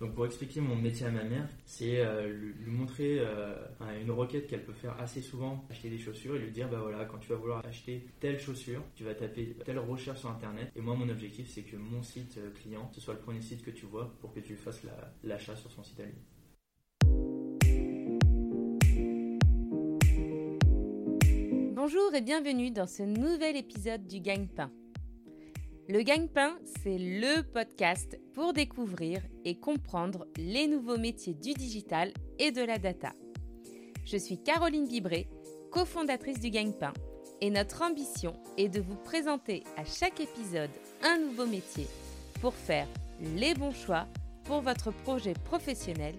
Donc pour expliquer mon métier à ma mère, c'est euh, lui, montrer euh, une requête qu'elle peut faire assez souvent, acheter des chaussures et lui dire bah voilà quand tu vas vouloir acheter telle chaussure, tu vas taper telle recherche sur internet et moi mon objectif c'est que mon site euh, client ce soit le premier site que tu vois pour que tu fasses l'achat sur son site à lui. Bonjour et bienvenue dans ce nouvel épisode du Gagne-Pain. Le Gagne-Pain, c'est le podcast pour découvrir et comprendre les nouveaux métiers du digital et de la data. Je suis Caroline Vibré, cofondatrice du Gagne-Pain, et notre ambition est de vous présenter à chaque épisode un nouveau métier pour faire les bons choix pour votre projet professionnel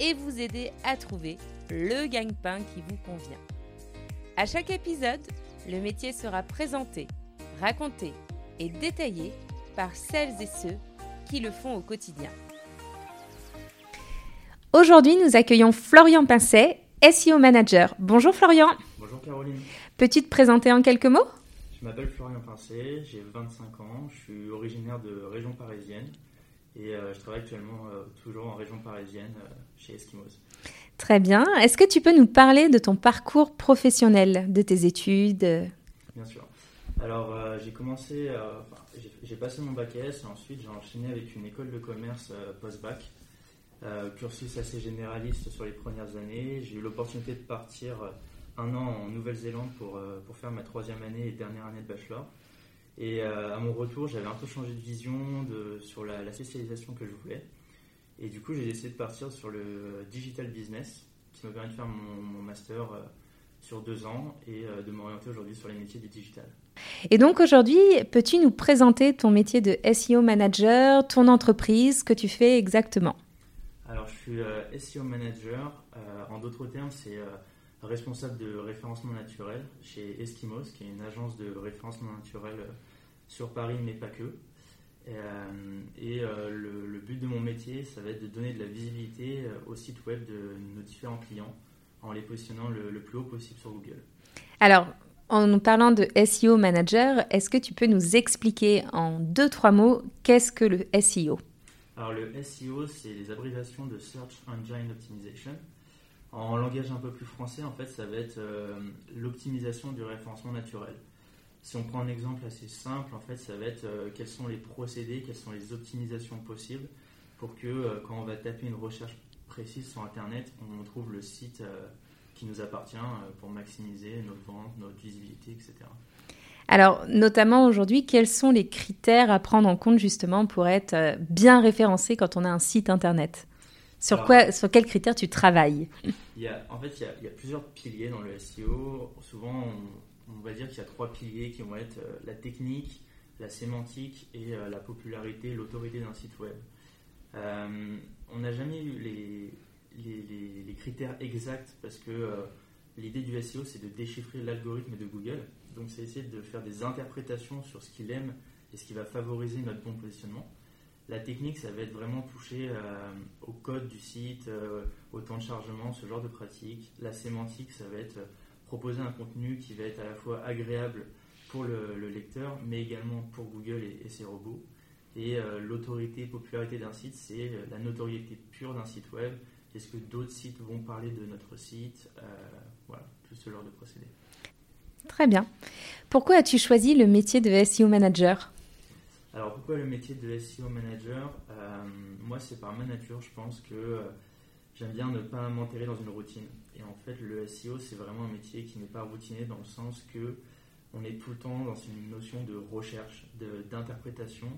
et vous aider à trouver le gagne-pain qui vous convient. À chaque épisode, le métier sera présenté, raconté et détaillé par celles et ceux qui le font au quotidien. Aujourd'hui, nous accueillons Florian Pincet, SEO Manager. Bonjour Florian. Bonjour Caroline. Peux-tu te présenter en quelques mots? Je m'appelle Florian Pincet, j'ai 25 ans, je suis originaire de région parisienne et euh, je travaille actuellement euh, toujours en région parisienne euh, chez Eskimos. Très bien. Est-ce que tu peux nous parler de ton parcours professionnel, de tes études? Bien sûr. Alors, euh, j'ai commencé, euh, j'ai passé mon bac S et ensuite j'ai enchaîné avec une école de commerce euh, post-bac. cursus assez généraliste sur les premières années. J'ai eu l'opportunité de partir un an en Nouvelle-Zélande pour, pour faire ma troisième année et dernière année de bachelor. Et à mon retour, j'avais un peu changé de vision sur la, spécialisation que je voulais. Et du coup, j'ai décidé de partir sur le digital business, qui m'a permis de faire mon master sur deux ans et de m'orienter aujourd'hui sur les métiers du digital. Et donc aujourd'hui, peux-tu nous présenter ton métier de SEO manager, ton entreprise, ce que tu fais exactement? Alors je suis euh, SEO manager, euh, en d'autres termes c'est euh, responsable de référencement naturel chez Eskimos, qui est une agence de référencement naturel sur Paris mais pas que. Et, le, but de mon métier, ça va être de donner de la visibilité au site web de nos différents clients en les positionnant le, le plus haut possible sur Google. Alors, en nous parlant de SEO manager, est-ce que tu peux nous expliquer en deux, trois mots qu'est-ce que le SEO Alors le SEO, c'est les abréviations de Search Engine Optimization. En langage un peu plus français, en fait, ça va être euh, l'optimisation du référencement naturel. Si on prend un exemple assez simple, en fait, ça va être euh, quels sont les procédés, quelles sont les optimisations possibles pour que euh, quand on va taper une recherche précise sur Internet, on trouve le site qui nous appartient euh, pour maximiser notre vente, notre visibilité, etc. Alors, notamment aujourd'hui, quels sont les critères à prendre en compte justement pour être euh, bien référencé quand on a un site internet? Sur, quoi, sur quels critères tu travailles? il y a, En fait, il y, a, plusieurs piliers dans le SEO. Souvent, on, va dire qu'il y a trois piliers qui vont être euh, la technique, la sémantique et la popularité, l'autorité d'un site web. on n'a jamais eu les, les, critères exacts parce que euh, l'idée du SEO c'est de déchiffrer l'algorithme de Google. Donc c'est essayer de faire des interprétations sur ce qu'il aime et ce qui va favoriser notre bon positionnement. La technique, ça va être vraiment toucher euh, au code du site, euh, au temps de chargement, ce genre de pratique. La sémantique, ça va être proposer un contenu qui va être à la fois agréable pour le, lecteur, mais également pour Google et, et ses robots. Et l'autorité, popularité d'un site, c'est la notoriété pure d'un site web, est-ce que d'autres sites vont parler de notre site euh, Voilà, tout ce genre de procédé. Très bien. Pourquoi as-tu choisi le métier de SEO manager? Alors pourquoi le métier de SEO manager? Euh, Moi, c'est par ma nature, je pense que euh, j'aime bien ne pas m'enterrer dans une routine. Et en fait, le SEO, c'est vraiment un métier qui n'est pas routinier dans le sens que on est tout le temps dans une notion de recherche, d'interprétation.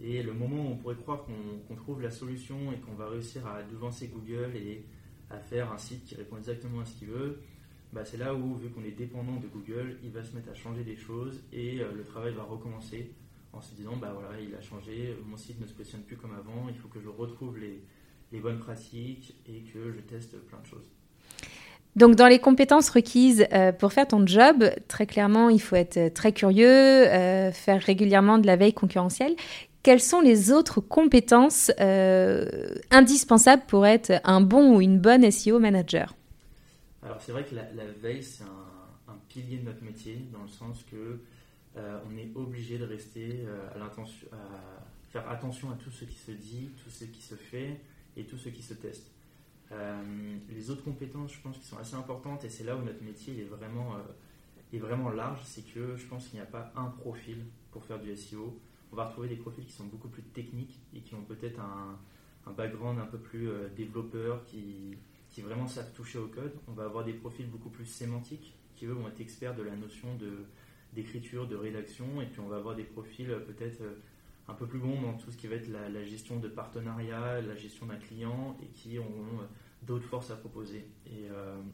Et le moment où on pourrait croire qu'on trouve la solution et qu'on va réussir à devancer Google et à faire un site qui répond exactement à ce qu'il veut, bah c'est là où, vu qu'on est dépendant de Google, il va se mettre à changer des choses et euh, le travail va recommencer en se disant bah voilà, il a changé, mon site ne se positionne plus comme avant, il faut que je retrouve les, bonnes pratiques et que je teste plein de choses. Donc, dans les compétences requises euh, pour faire ton job, très clairement, il faut être très curieux, euh, faire régulièrement de la veille concurrentielle quelles sont les autres compétences euh, indispensables pour être un bon ou une bonne SEO manager? Alors c'est vrai que la, veille, c'est un, pilier de notre métier, dans le sens que euh, on est obligé de rester euh, à, faire attention à tout ce qui se dit, tout ce qui se fait, et tout ce qui se teste. les autres compétences, je pense, qui sont assez importantes, et c'est là où notre métier est vraiment, est vraiment large, c'est que je pense qu'il n'y a pas un profil pour faire du SEO. On va retrouver des profils qui sont beaucoup plus techniques et qui ont peut-être un, un background un peu plus développeur, qui, qui vraiment savent toucher au code. On va avoir des profils beaucoup plus sémantiques, qui eux vont être experts de la notion d'écriture, de rédaction, et puis on va avoir des profils euh, peut-être euh, un peu plus bons dans tout ce qui va être la, gestion de partenariat, la gestion d'un client, et qui auront euh, d'autres forces à proposer. Et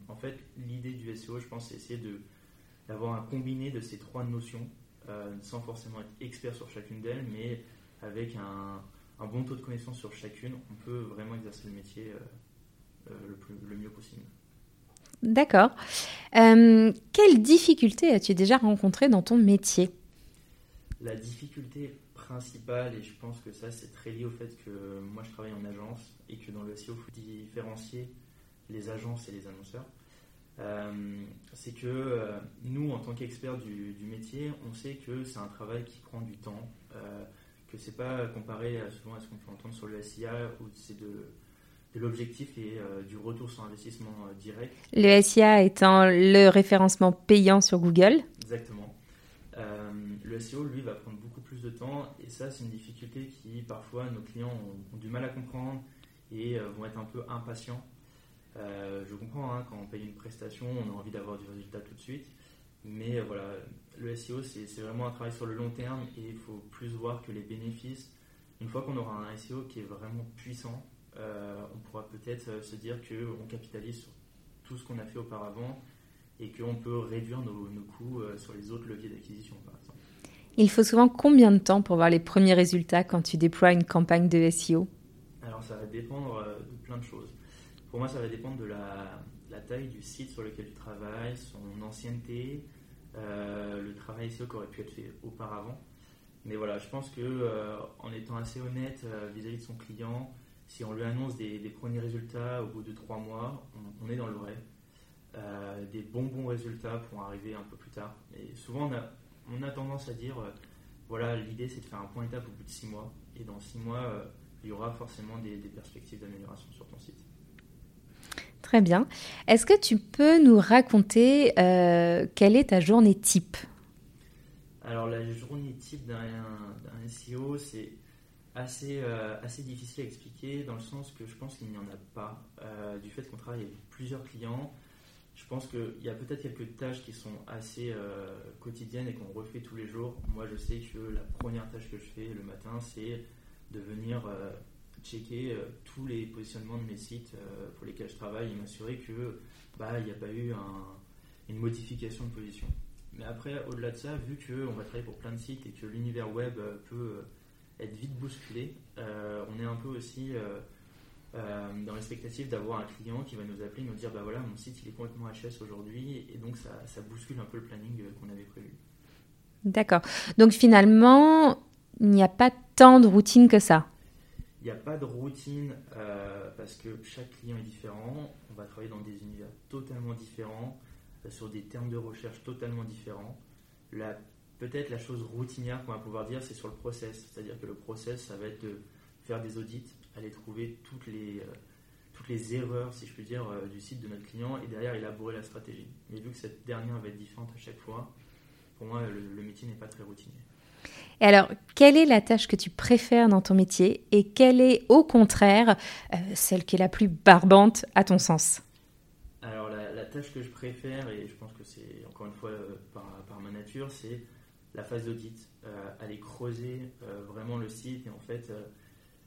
en fait, l'idée du SEO, je pense, c'est d'avoir un combiné de ces trois notions, sans forcément être expert sur chacune d'elles, mais avec un, un, bon taux de connaissance sur chacune, on peut vraiment exercer le métier le, plus, le mieux possible. D'accord. Euh, quelles difficultés as-tu déjà rencontrées dans ton métier? La difficulté principale, et je pense que ça c'est très lié au fait que moi je travaille en agence et que dans le SEO il faut différencier les agences et les annonceurs, euh, c'est que euh, nous en tant qu'experts du, métier, on sait que c'est un travail qui prend du temps, que c'est pas comparé souvent à ce qu'on peut entendre sur le SIA où c'est de de l'objectif et euh, du retour sur investissement euh, direct. Le SIA étant le référencement payant sur Google. Exactement. Euh, le SEO, lui, va prendre beaucoup plus de temps et ça, c'est une difficulté qui, parfois, nos clients ont, du mal à comprendre et vont être un peu impatients. Je comprends, hein, quand on paye une prestation, on a envie d'avoir du résultat tout de suite. Mais voilà, le SEO, c'est vraiment un travail sur le long terme et il faut plus voir que les bénéfices. Une fois qu'on aura un SEO qui est vraiment puissant, euh, on pourra peut-être euh, se dire qu'on capitalise sur tout ce qu'on a fait auparavant et qu'on peut réduire nos, coûts euh, sur les autres leviers d'acquisition, par exemple. Il faut souvent combien de temps pour voir les premiers résultats quand tu déploies une campagne de SEO Alors ça va dépendre de plein de choses. Pour moi, ça va dépendre de la, taille du site sur lequel tu travailles, son ancienneté, le travail SEO qui aurait pu être fait auparavant. Mais voilà, je pense que en étant assez honnête vis à -vis de son client, si on lui annonce des, premiers résultats au bout de trois mois, on, est dans le vrai. Euh, des bons bons résultats pourront arriver un peu plus tard. Et souvent, on a, tendance à dire, euh, voilà, l'idée c'est de faire un point étape au bout de six mois. Et dans six mois, euh, il y aura forcément des, perspectives d'amélioration sur ton site. Très bien. Est-ce que tu peux nous raconter quelle est ta journée type? Alors la journée type d'un SEO, c'est assez, euh, assez difficile à expliquer dans le sens que je pense qu'il n'y en a pas. Euh, du fait qu'on travaille avec plusieurs clients, je pense qu'il y a peut-être quelques tâches qui sont assez euh, quotidiennes et qu'on refait tous les jours. Moi, je sais que la première tâche que je fais le matin, c'est de venir checker tous les positionnements de mes sites pour lesquels je travaille et m'assurer que bah, il n'y a pas eu une modification de position. Mais après, au-delà de ça, vu qu'on va travailler pour plein de sites et que l'univers web peut être vite bousculé. Euh, on est un peu aussi euh, euh, dans l'expectative d'avoir un client qui va nous appeler, nous dire bah voilà, mon site il est complètement HS aujourd'hui, et donc ça, ça, bouscule un peu le planning qu'on avait prévu. D'accord. Donc finalement, il n'y a pas tant de routine que ça. Il n'y a pas de routine parce que chaque client est différent. On va travailler dans des univers totalement différents, sur des termes de recherche totalement différents. Peut-être la chose routinière qu'on va pouvoir dire, c'est sur le process. C'est-à-dire que le process, ça va être de faire des audits, aller trouver toutes les, euh, toutes les erreurs, si je puis dire, euh, du site de notre client et derrière élaborer la stratégie. Mais vu que cette dernière va être différente à chaque fois, pour moi, le, métier n'est pas très routinier. Et alors, quelle est la tâche que tu préfères dans ton métier et quelle est au contraire euh, celle qui est la plus barbante à ton sens? Alors, la, tâche que je préfère, et je pense que c'est encore une fois par, par ma nature, c'est la phase d'audit, euh, aller creuser euh, vraiment le site et en fait euh,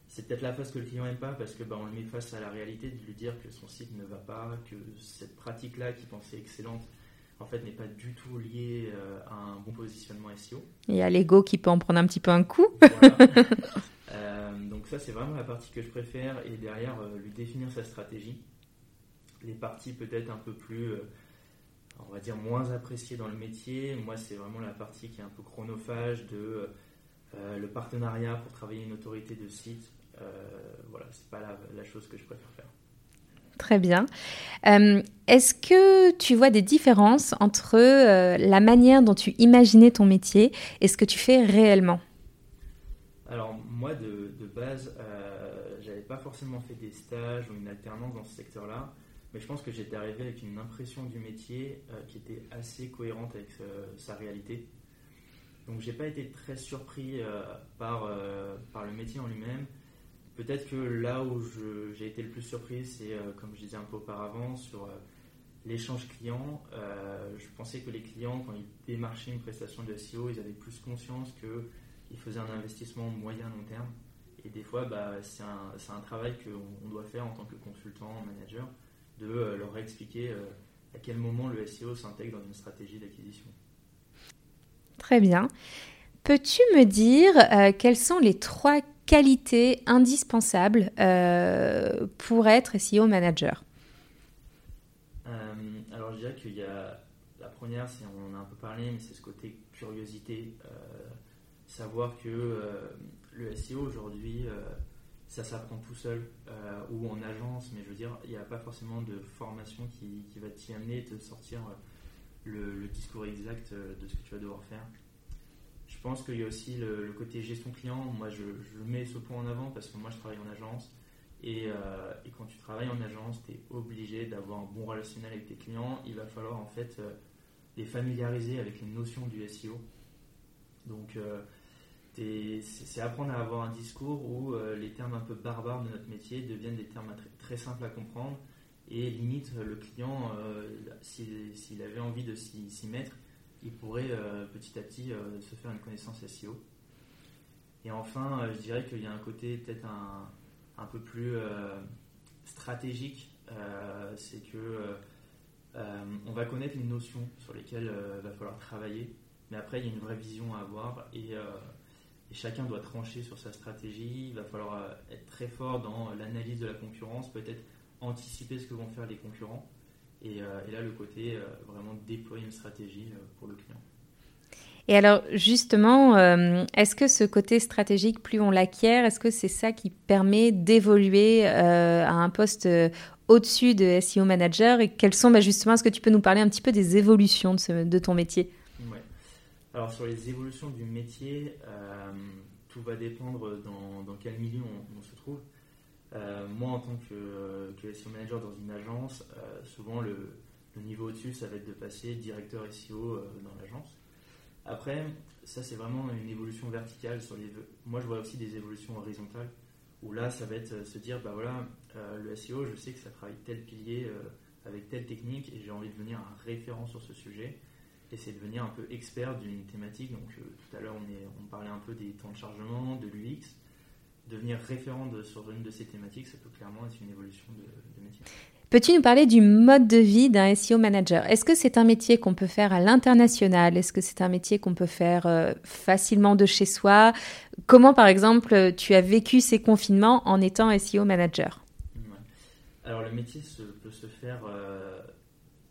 c'est peut-être la phase que le client n'aime pas parce que bah, on le met face à la réalité de lui dire que son site ne va pas, que cette pratique-là qui pensait excellente en fait n'est pas du tout liée à un bon positionnement SEO. Il y a l'ego qui peut en prendre un petit peu un coup. donc ça c'est vraiment la partie que je préfère et derrière lui définir sa stratégie. Les parties peut-être un peu plus on va dire, moins apprécié dans le métier. Moi, c'est vraiment la partie qui est un peu chronophage de euh, le partenariat pour travailler une autorité de site. Euh, voilà, c'est pas la, chose que je préfère faire. Très bien. Euh, est-ce que tu vois des différences entre la manière dont tu imaginais ton métier et ce que tu fais réellement? Alors moi, de, base, pas forcément fait des stages ou une alternance dans ce secteur-là, mais je pense que j'étais arrivé avec une impression du métier qui était assez cohérente avec sa réalité. Donc j'ai pas été très surpris par, par le métier en lui-même. Peut-être que là où j'ai été le plus surpris, c'est, euh, comme je disais un peu auparavant, sur euh, l'échange client. Euh, je pensais que les clients, quand ils démarchaient une prestation de SEO, ils avaient plus conscience qu'ils faisaient un investissement moyen-long terme. Et des fois, bah, c'est un, un, travail qu'on doit faire en tant que consultant, manager, de leur expliquer à quel moment le SEO s'intègre dans une stratégie d'acquisition. Très bien. Peux-tu me dire quels sont les trois qualités indispensables euh, pour être SEO manager euh, Alors je dirais qu'il y a la première, c'est on en a un peu parlé, mais c'est ce côté curiosité, euh, savoir que le SEO aujourd'hui, ça s'apprend tout seul ou en agence, mais je veux dire, il n'y a pas forcément de formation qui, va t'y amener te sortir le, discours exact de ce que tu vas devoir faire. Je pense qu'il y a aussi le, côté gestion client. Moi, je, mets ce point en avant parce que moi, je travaille en agence. Et, euh, quand tu travailles en agence, tu es obligé d'avoir un bon relationnel avec tes clients. Il va falloir en fait euh, les familiariser avec les notions du SEO. Donc, euh, c'est apprendre à avoir un discours où les termes un peu barbares de notre métier deviennent des termes très, simples à comprendre. Et limite, le client, s'il avait envie de s'y mettre, il pourrait euh, petit à petit euh, se faire une connaissance SEO. Et enfin, euh, je dirais qu'il y a un côté peut-être un, un, peu plus stratégique, c'est que on va connaître les notions sur lesquelles il va falloir travailler, mais après il y a une vraie vision à avoir et, chacun doit trancher sur sa stratégie. Il va falloir être très fort dans l'analyse de la concurrence, peut-être anticiper ce que vont faire les concurrents euh, et, là, le côté euh, vraiment déployer une stratégie euh, pour le client. Et alors, justement, est-ce que ce côté stratégique, plus on l'acquiert, est-ce que c'est ça qui permet d'évoluer à un poste au-dessus de SEO manager? Et quelles sont, bah, justement, est-ce que tu peux nous parler un petit peu des évolutions de, ton métier? Ouais. Alors, sur les évolutions du métier, tout va dépendre dans, quel milieu on se trouve. Euh, moi, en tant que, que, SEO manager dans une agence, euh, souvent le, niveau au-dessus, ça va être de passer directeur SEO euh, dans l'agence. Après, ça c'est vraiment une évolution verticale. Sur les... Moi, je vois aussi des évolutions horizontales où là, ça va être se dire, bah voilà, le SEO, je sais que ça travaille tel pilier avec telle technique et j'ai envie de devenir un référent sur ce sujet et c'est devenir un peu expert d'une thématique. Donc tout à l'heure, on parlait un peu des temps de chargement, de l'UX devenir référent sur une de ces thématiques, ça peut clairement être une évolution de, métier. Peux-tu nous parler du mode de vie d'un SEO manager? Est-ce que c'est un métier qu'on peut faire à l'international? Est-ce que c'est un métier qu'on peut faire euh, facilement de chez soi? Comment, par exemple, tu as vécu ces confinements en étant SEO manager? Alors, le métier peut se faire euh,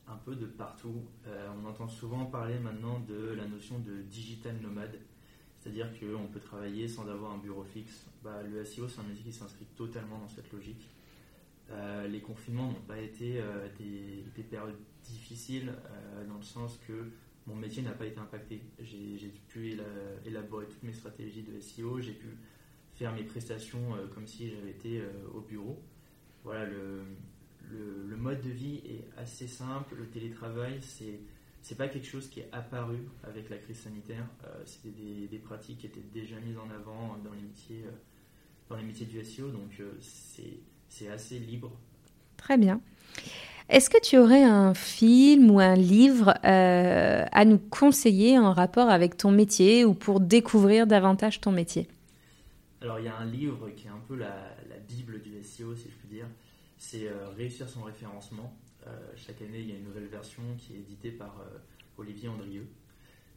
un peu de partout. Euh, on entend souvent parler maintenant de la notion de digital nomade. C'est-à-dire qu'on peut travailler sans avoir un bureau fixe. Bah, le SEO, c'est un métier qui s'inscrit totalement dans cette logique. Euh, les confinements n'ont pas été euh, des, périodes difficiles euh, dans le sens que mon métier n'a pas été impacté. J'ai pu élaborer toutes mes stratégies de SEO, j'ai pu faire mes prestations comme si j'avais été au bureau. Voilà, le, le, mode de vie est assez simple. Le télétravail, c'est c'est pas quelque chose qui est apparu avec la crise sanitaire. Euh, C'était des, pratiques qui étaient déjà mises en avant dans les métiers, euh, dans les métiers du SEO, donc euh, c'est assez libre. Très bien. Est-ce que tu aurais un film ou un livre à nous conseiller en rapport avec ton métier ou pour découvrir davantage ton métier? Alors il y a un livre qui est un peu la, la bible du SEO, si je puis dire. C'est Réussir son référencement chaque année, il y a une nouvelle version qui est éditée par euh, Olivier Andrieux.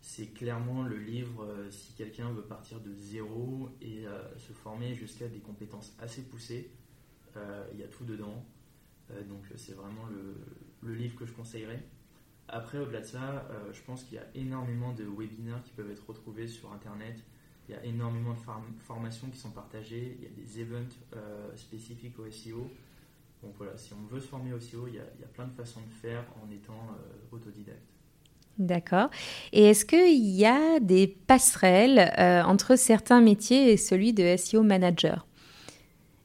C'est clairement le livre euh, si quelqu'un veut partir de zéro et se former jusqu'à des compétences assez poussées. il y a tout dedans. donc c'est vraiment le, livre que je conseillerais. Après, au-delà de ça, je pense qu'il y a énormément de webinaires qui peuvent être retrouvés sur Internet. Il y a énormément de formations qui sont partagées. Il y a des events spécifiques au SEO. Donc voilà, si on veut se former au SEO, il y a, plein de façons de faire en étant euh, autodidacte. D'accord. Et est-ce qu'il y a des passerelles euh, entre certains métiers et celui de SEO manager?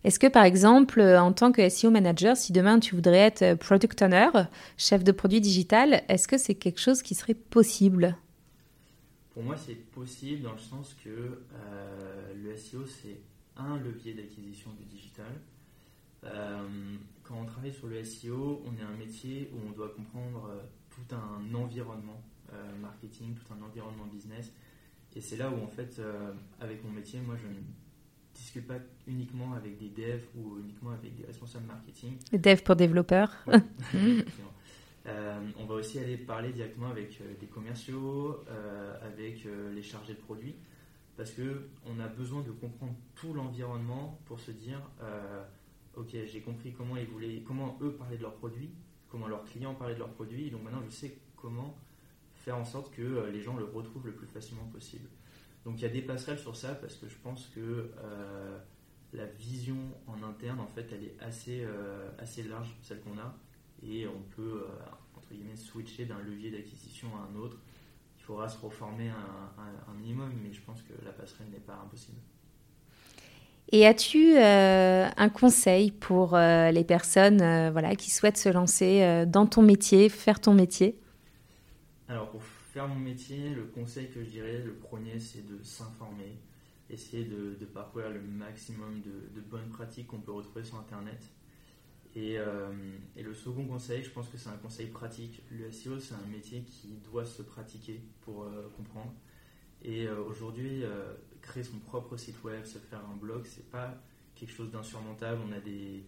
Est-ce que par exemple, en tant que SEO manager, si demain tu voudrais être product owner, chef de produit digital, est-ce que c'est quelque chose qui serait possible? Pour moi, c'est possible dans le sens que euh, le SEO, c'est un levier d'acquisition du digital. Euh, quand on travaille sur le SEO, on est un métier où on doit comprendre euh, tout un environnement marketing, tout un environnement business. Et c'est là où, en fait, avec mon métier, moi, je ne discute pas uniquement avec des devs ou uniquement avec des responsables marketing. Dev pour développeurs. Euh, on va aussi aller parler directement avec euh, des commerciaux, euh, avec les chargés de produits, parce que on a besoin de comprendre tout l'environnement pour se dire, ok, j'ai compris comment ils voulaient, comment eux parlaient de leurs produits, comment leurs clients parlaient de leurs produits, donc maintenant je sais comment faire en sorte que les gens le retrouvent le plus facilement possible. Donc il y a des passerelles sur ça parce que je pense que euh, la vision en interne, en fait, elle est assez, euh, assez large, celle qu'on a, et on peut, euh, entre guillemets, switcher d'un levier d'acquisition à un autre. Il faudra se reformer un, minimum, mais je pense que la passerelle n'est pas impossible. Et as-tu un conseil pour les personnes voilà, qui souhaitent se lancer dans ton métier, faire ton métier? Alors, pour faire mon métier, le conseil que je dirais, le premier, c'est de s'informer, essayer de, parcourir le maximum de, bonnes pratiques qu'on peut retrouver sur Internet. Euh, et, le second conseil, je pense que c'est un conseil pratique. Le SEO, c'est un métier qui doit se pratiquer pour euh, comprendre. Et euh, aujourd'hui, créer son propre site web, se faire un blog, c'est pas quelque chose d'insurmontable. On a des,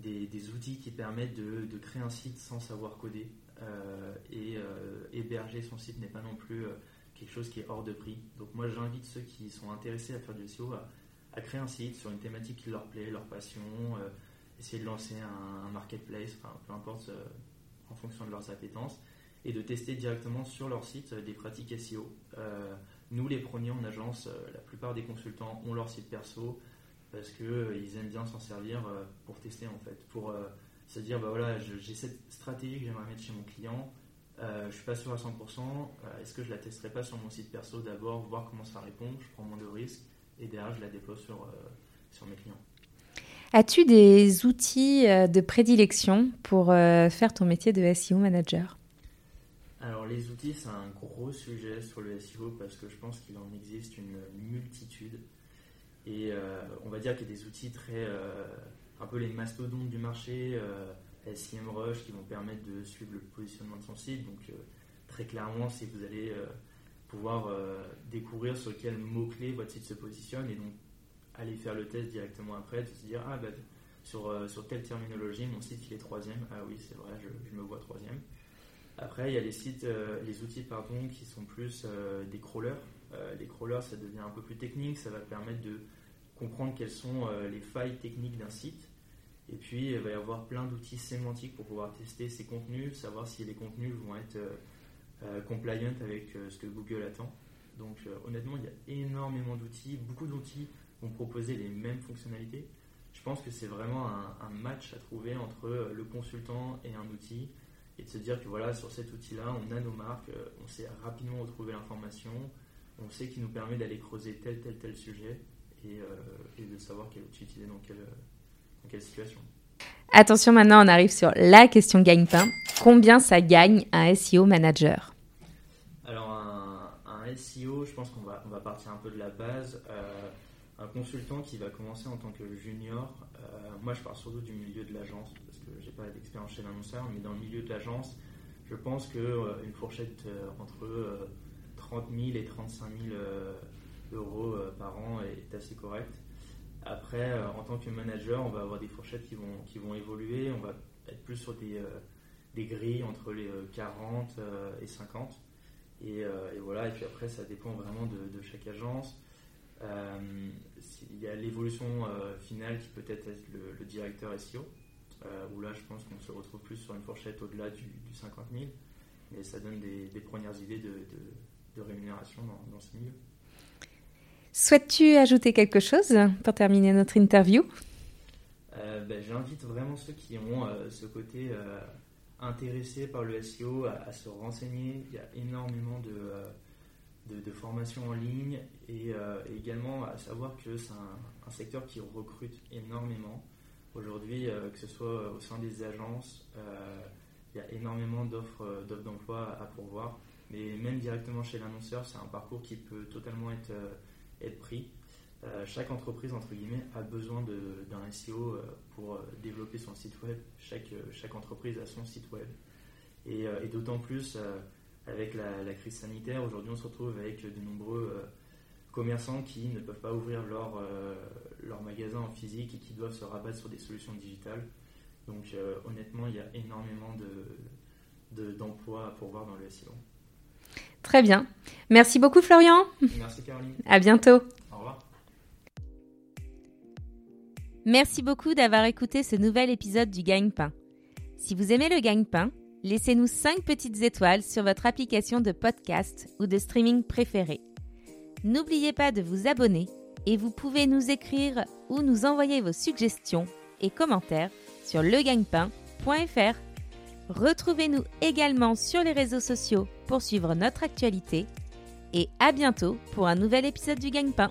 des, outils qui permettent de, de, créer un site sans savoir coder. Euh, et euh, héberger son site n'est pas non plus euh, quelque chose qui est hors de prix. Donc moi j'invite ceux qui sont intéressés à faire du SEO à, créer un site sur une thématique qui leur plaît, leur passion, essayer de lancer un, marketplace, peu importe en fonction de leurs appétences, et de tester directement sur leur site des pratiques SEO. Nous les premiers en agence, la plupart des consultants ont leur site perso parce qu'ils aiment bien s'en servir pour tester en fait, pour se dire bah voilà, j'ai cette stratégie que j'aimerais mettre chez mon client, euh, je suis pas sûr à 100%, euh, est-ce que je la testerai pas sur mon site perso d'abord, voir comment ça répond, je prends moins de risques et derrière je la déploie sur, euh, sur mes clients. As-tu des outils euh, de prédilection pour faire ton métier de SEO manager? Les outils, c'est un gros sujet sur le SEO parce que je pense qu'il en existe une multitude. Et on va dire qu'il y a des outils très, un peu les mastodontes du marché, euh, SEMrush, qui vont permettre de suivre le positionnement de son site. Donc, euh, très clairement, si vous allez euh, pouvoir découvrir sur quel mot-clé votre site se positionne et donc aller faire le test directement après, de se dire Ah, bah, sur, sur telle terminologie, mon site il est troisième. Ah oui, c'est vrai, je, me vois troisième. Après, il y a les sites, les outils pardon, qui sont plus des crawlers. les crawlers, ça devient un peu plus technique, ça va permettre de comprendre quelles sont les failles techniques d'un site et puis, il va y avoir plein d'outils sémantiques pour pouvoir tester ces contenus, savoir si les contenus vont être euh, euh, compliant avec euh, ce que Google attend. Donc, honnêtement, il y a énormément d'outils. Beaucoup d'outils vont proposer les mêmes fonctionnalités. Je pense que c'est vraiment un, match à trouver entre le consultant et un outil et de se dire que voilà, sur cet outil-là, on a nos marques, on sait rapidement retrouver l'information, on sait qu'il nous permet d'aller creuser tel, tel, tel sujet et, et de savoir quel outil utiliser dans quel quelle situation Attention, maintenant on arrive sur la question gagne-pain. Combien ça gagne un SEO manager? Alors un, SEO, je pense qu'on va, on va partir un peu de la base. Euh, un consultant qui va commencer en tant que junior, euh, moi je pars surtout du milieu de l'agence, parce que j'ai pas d'expérience chez l'annonceur, mais dans le milieu de l'agence, je pense qu'une euh, fourchette entre 30 000 et 35 000 euros par an est assez correcte. Après, euh, en tant que manager, on va avoir des fourchettes qui vont, qui vont évoluer. On va être plus sur des, euh, des grilles entre les 40 euh, et 50. Et, voilà, et puis après, ça dépend vraiment de, chaque agence. Il y a l'évolution finale qui peut être, être le, directeur SEO, où là, je pense qu'on se retrouve plus sur une fourchette au-delà du, 50 000. Mais ça donne des, premières idées de, de, rémunération dans, dans ce milieu. Souhaites-tu ajouter quelque chose pour terminer notre interview? Euh, ben, J'invite vraiment ceux qui ont euh, ce côté euh, intéressé par le SEO à, se renseigner. Il y a énormément de, de, formation en ligne et, également à savoir que c'est un, secteur qui recrute énormément. Aujourd'hui, que ce soit au sein des agences, il y a énormément d'offres d'emploi à pourvoir. Mais même directement chez l'annonceur, c'est un parcours qui peut totalement être, être pris. Euh, chaque entreprise, entre guillemets, a besoin d'un SEO euh, pour euh, développer son site web. Chaque, chaque entreprise a son site web. Et, d'autant plus avec la, crise sanitaire, aujourd'hui on se retrouve avec de nombreux commerçants qui ne peuvent pas ouvrir leur, leur magasin en physique et qui doivent se rabattre sur des solutions digitales. Donc honnêtement, il y a énormément d'emplois de, à pourvoir dans le SEO. Très bien. Merci beaucoup Florian. Merci Caroline. À bientôt. Au revoir. Merci beaucoup d'avoir écouté ce nouvel épisode du Gagne-Pain. Si vous aimez le Gagne-Pain, laissez-nous 5 petites étoiles sur votre application de podcast ou de streaming préférée. N'oubliez pas de vous abonner et vous pouvez nous écrire ou nous envoyer vos suggestions et commentaires sur legagnepain.fr. Retrouvez-nous également sur les réseaux sociaux pour suivre notre actualité et à bientôt pour un nouvel épisode du Gagne-Pain.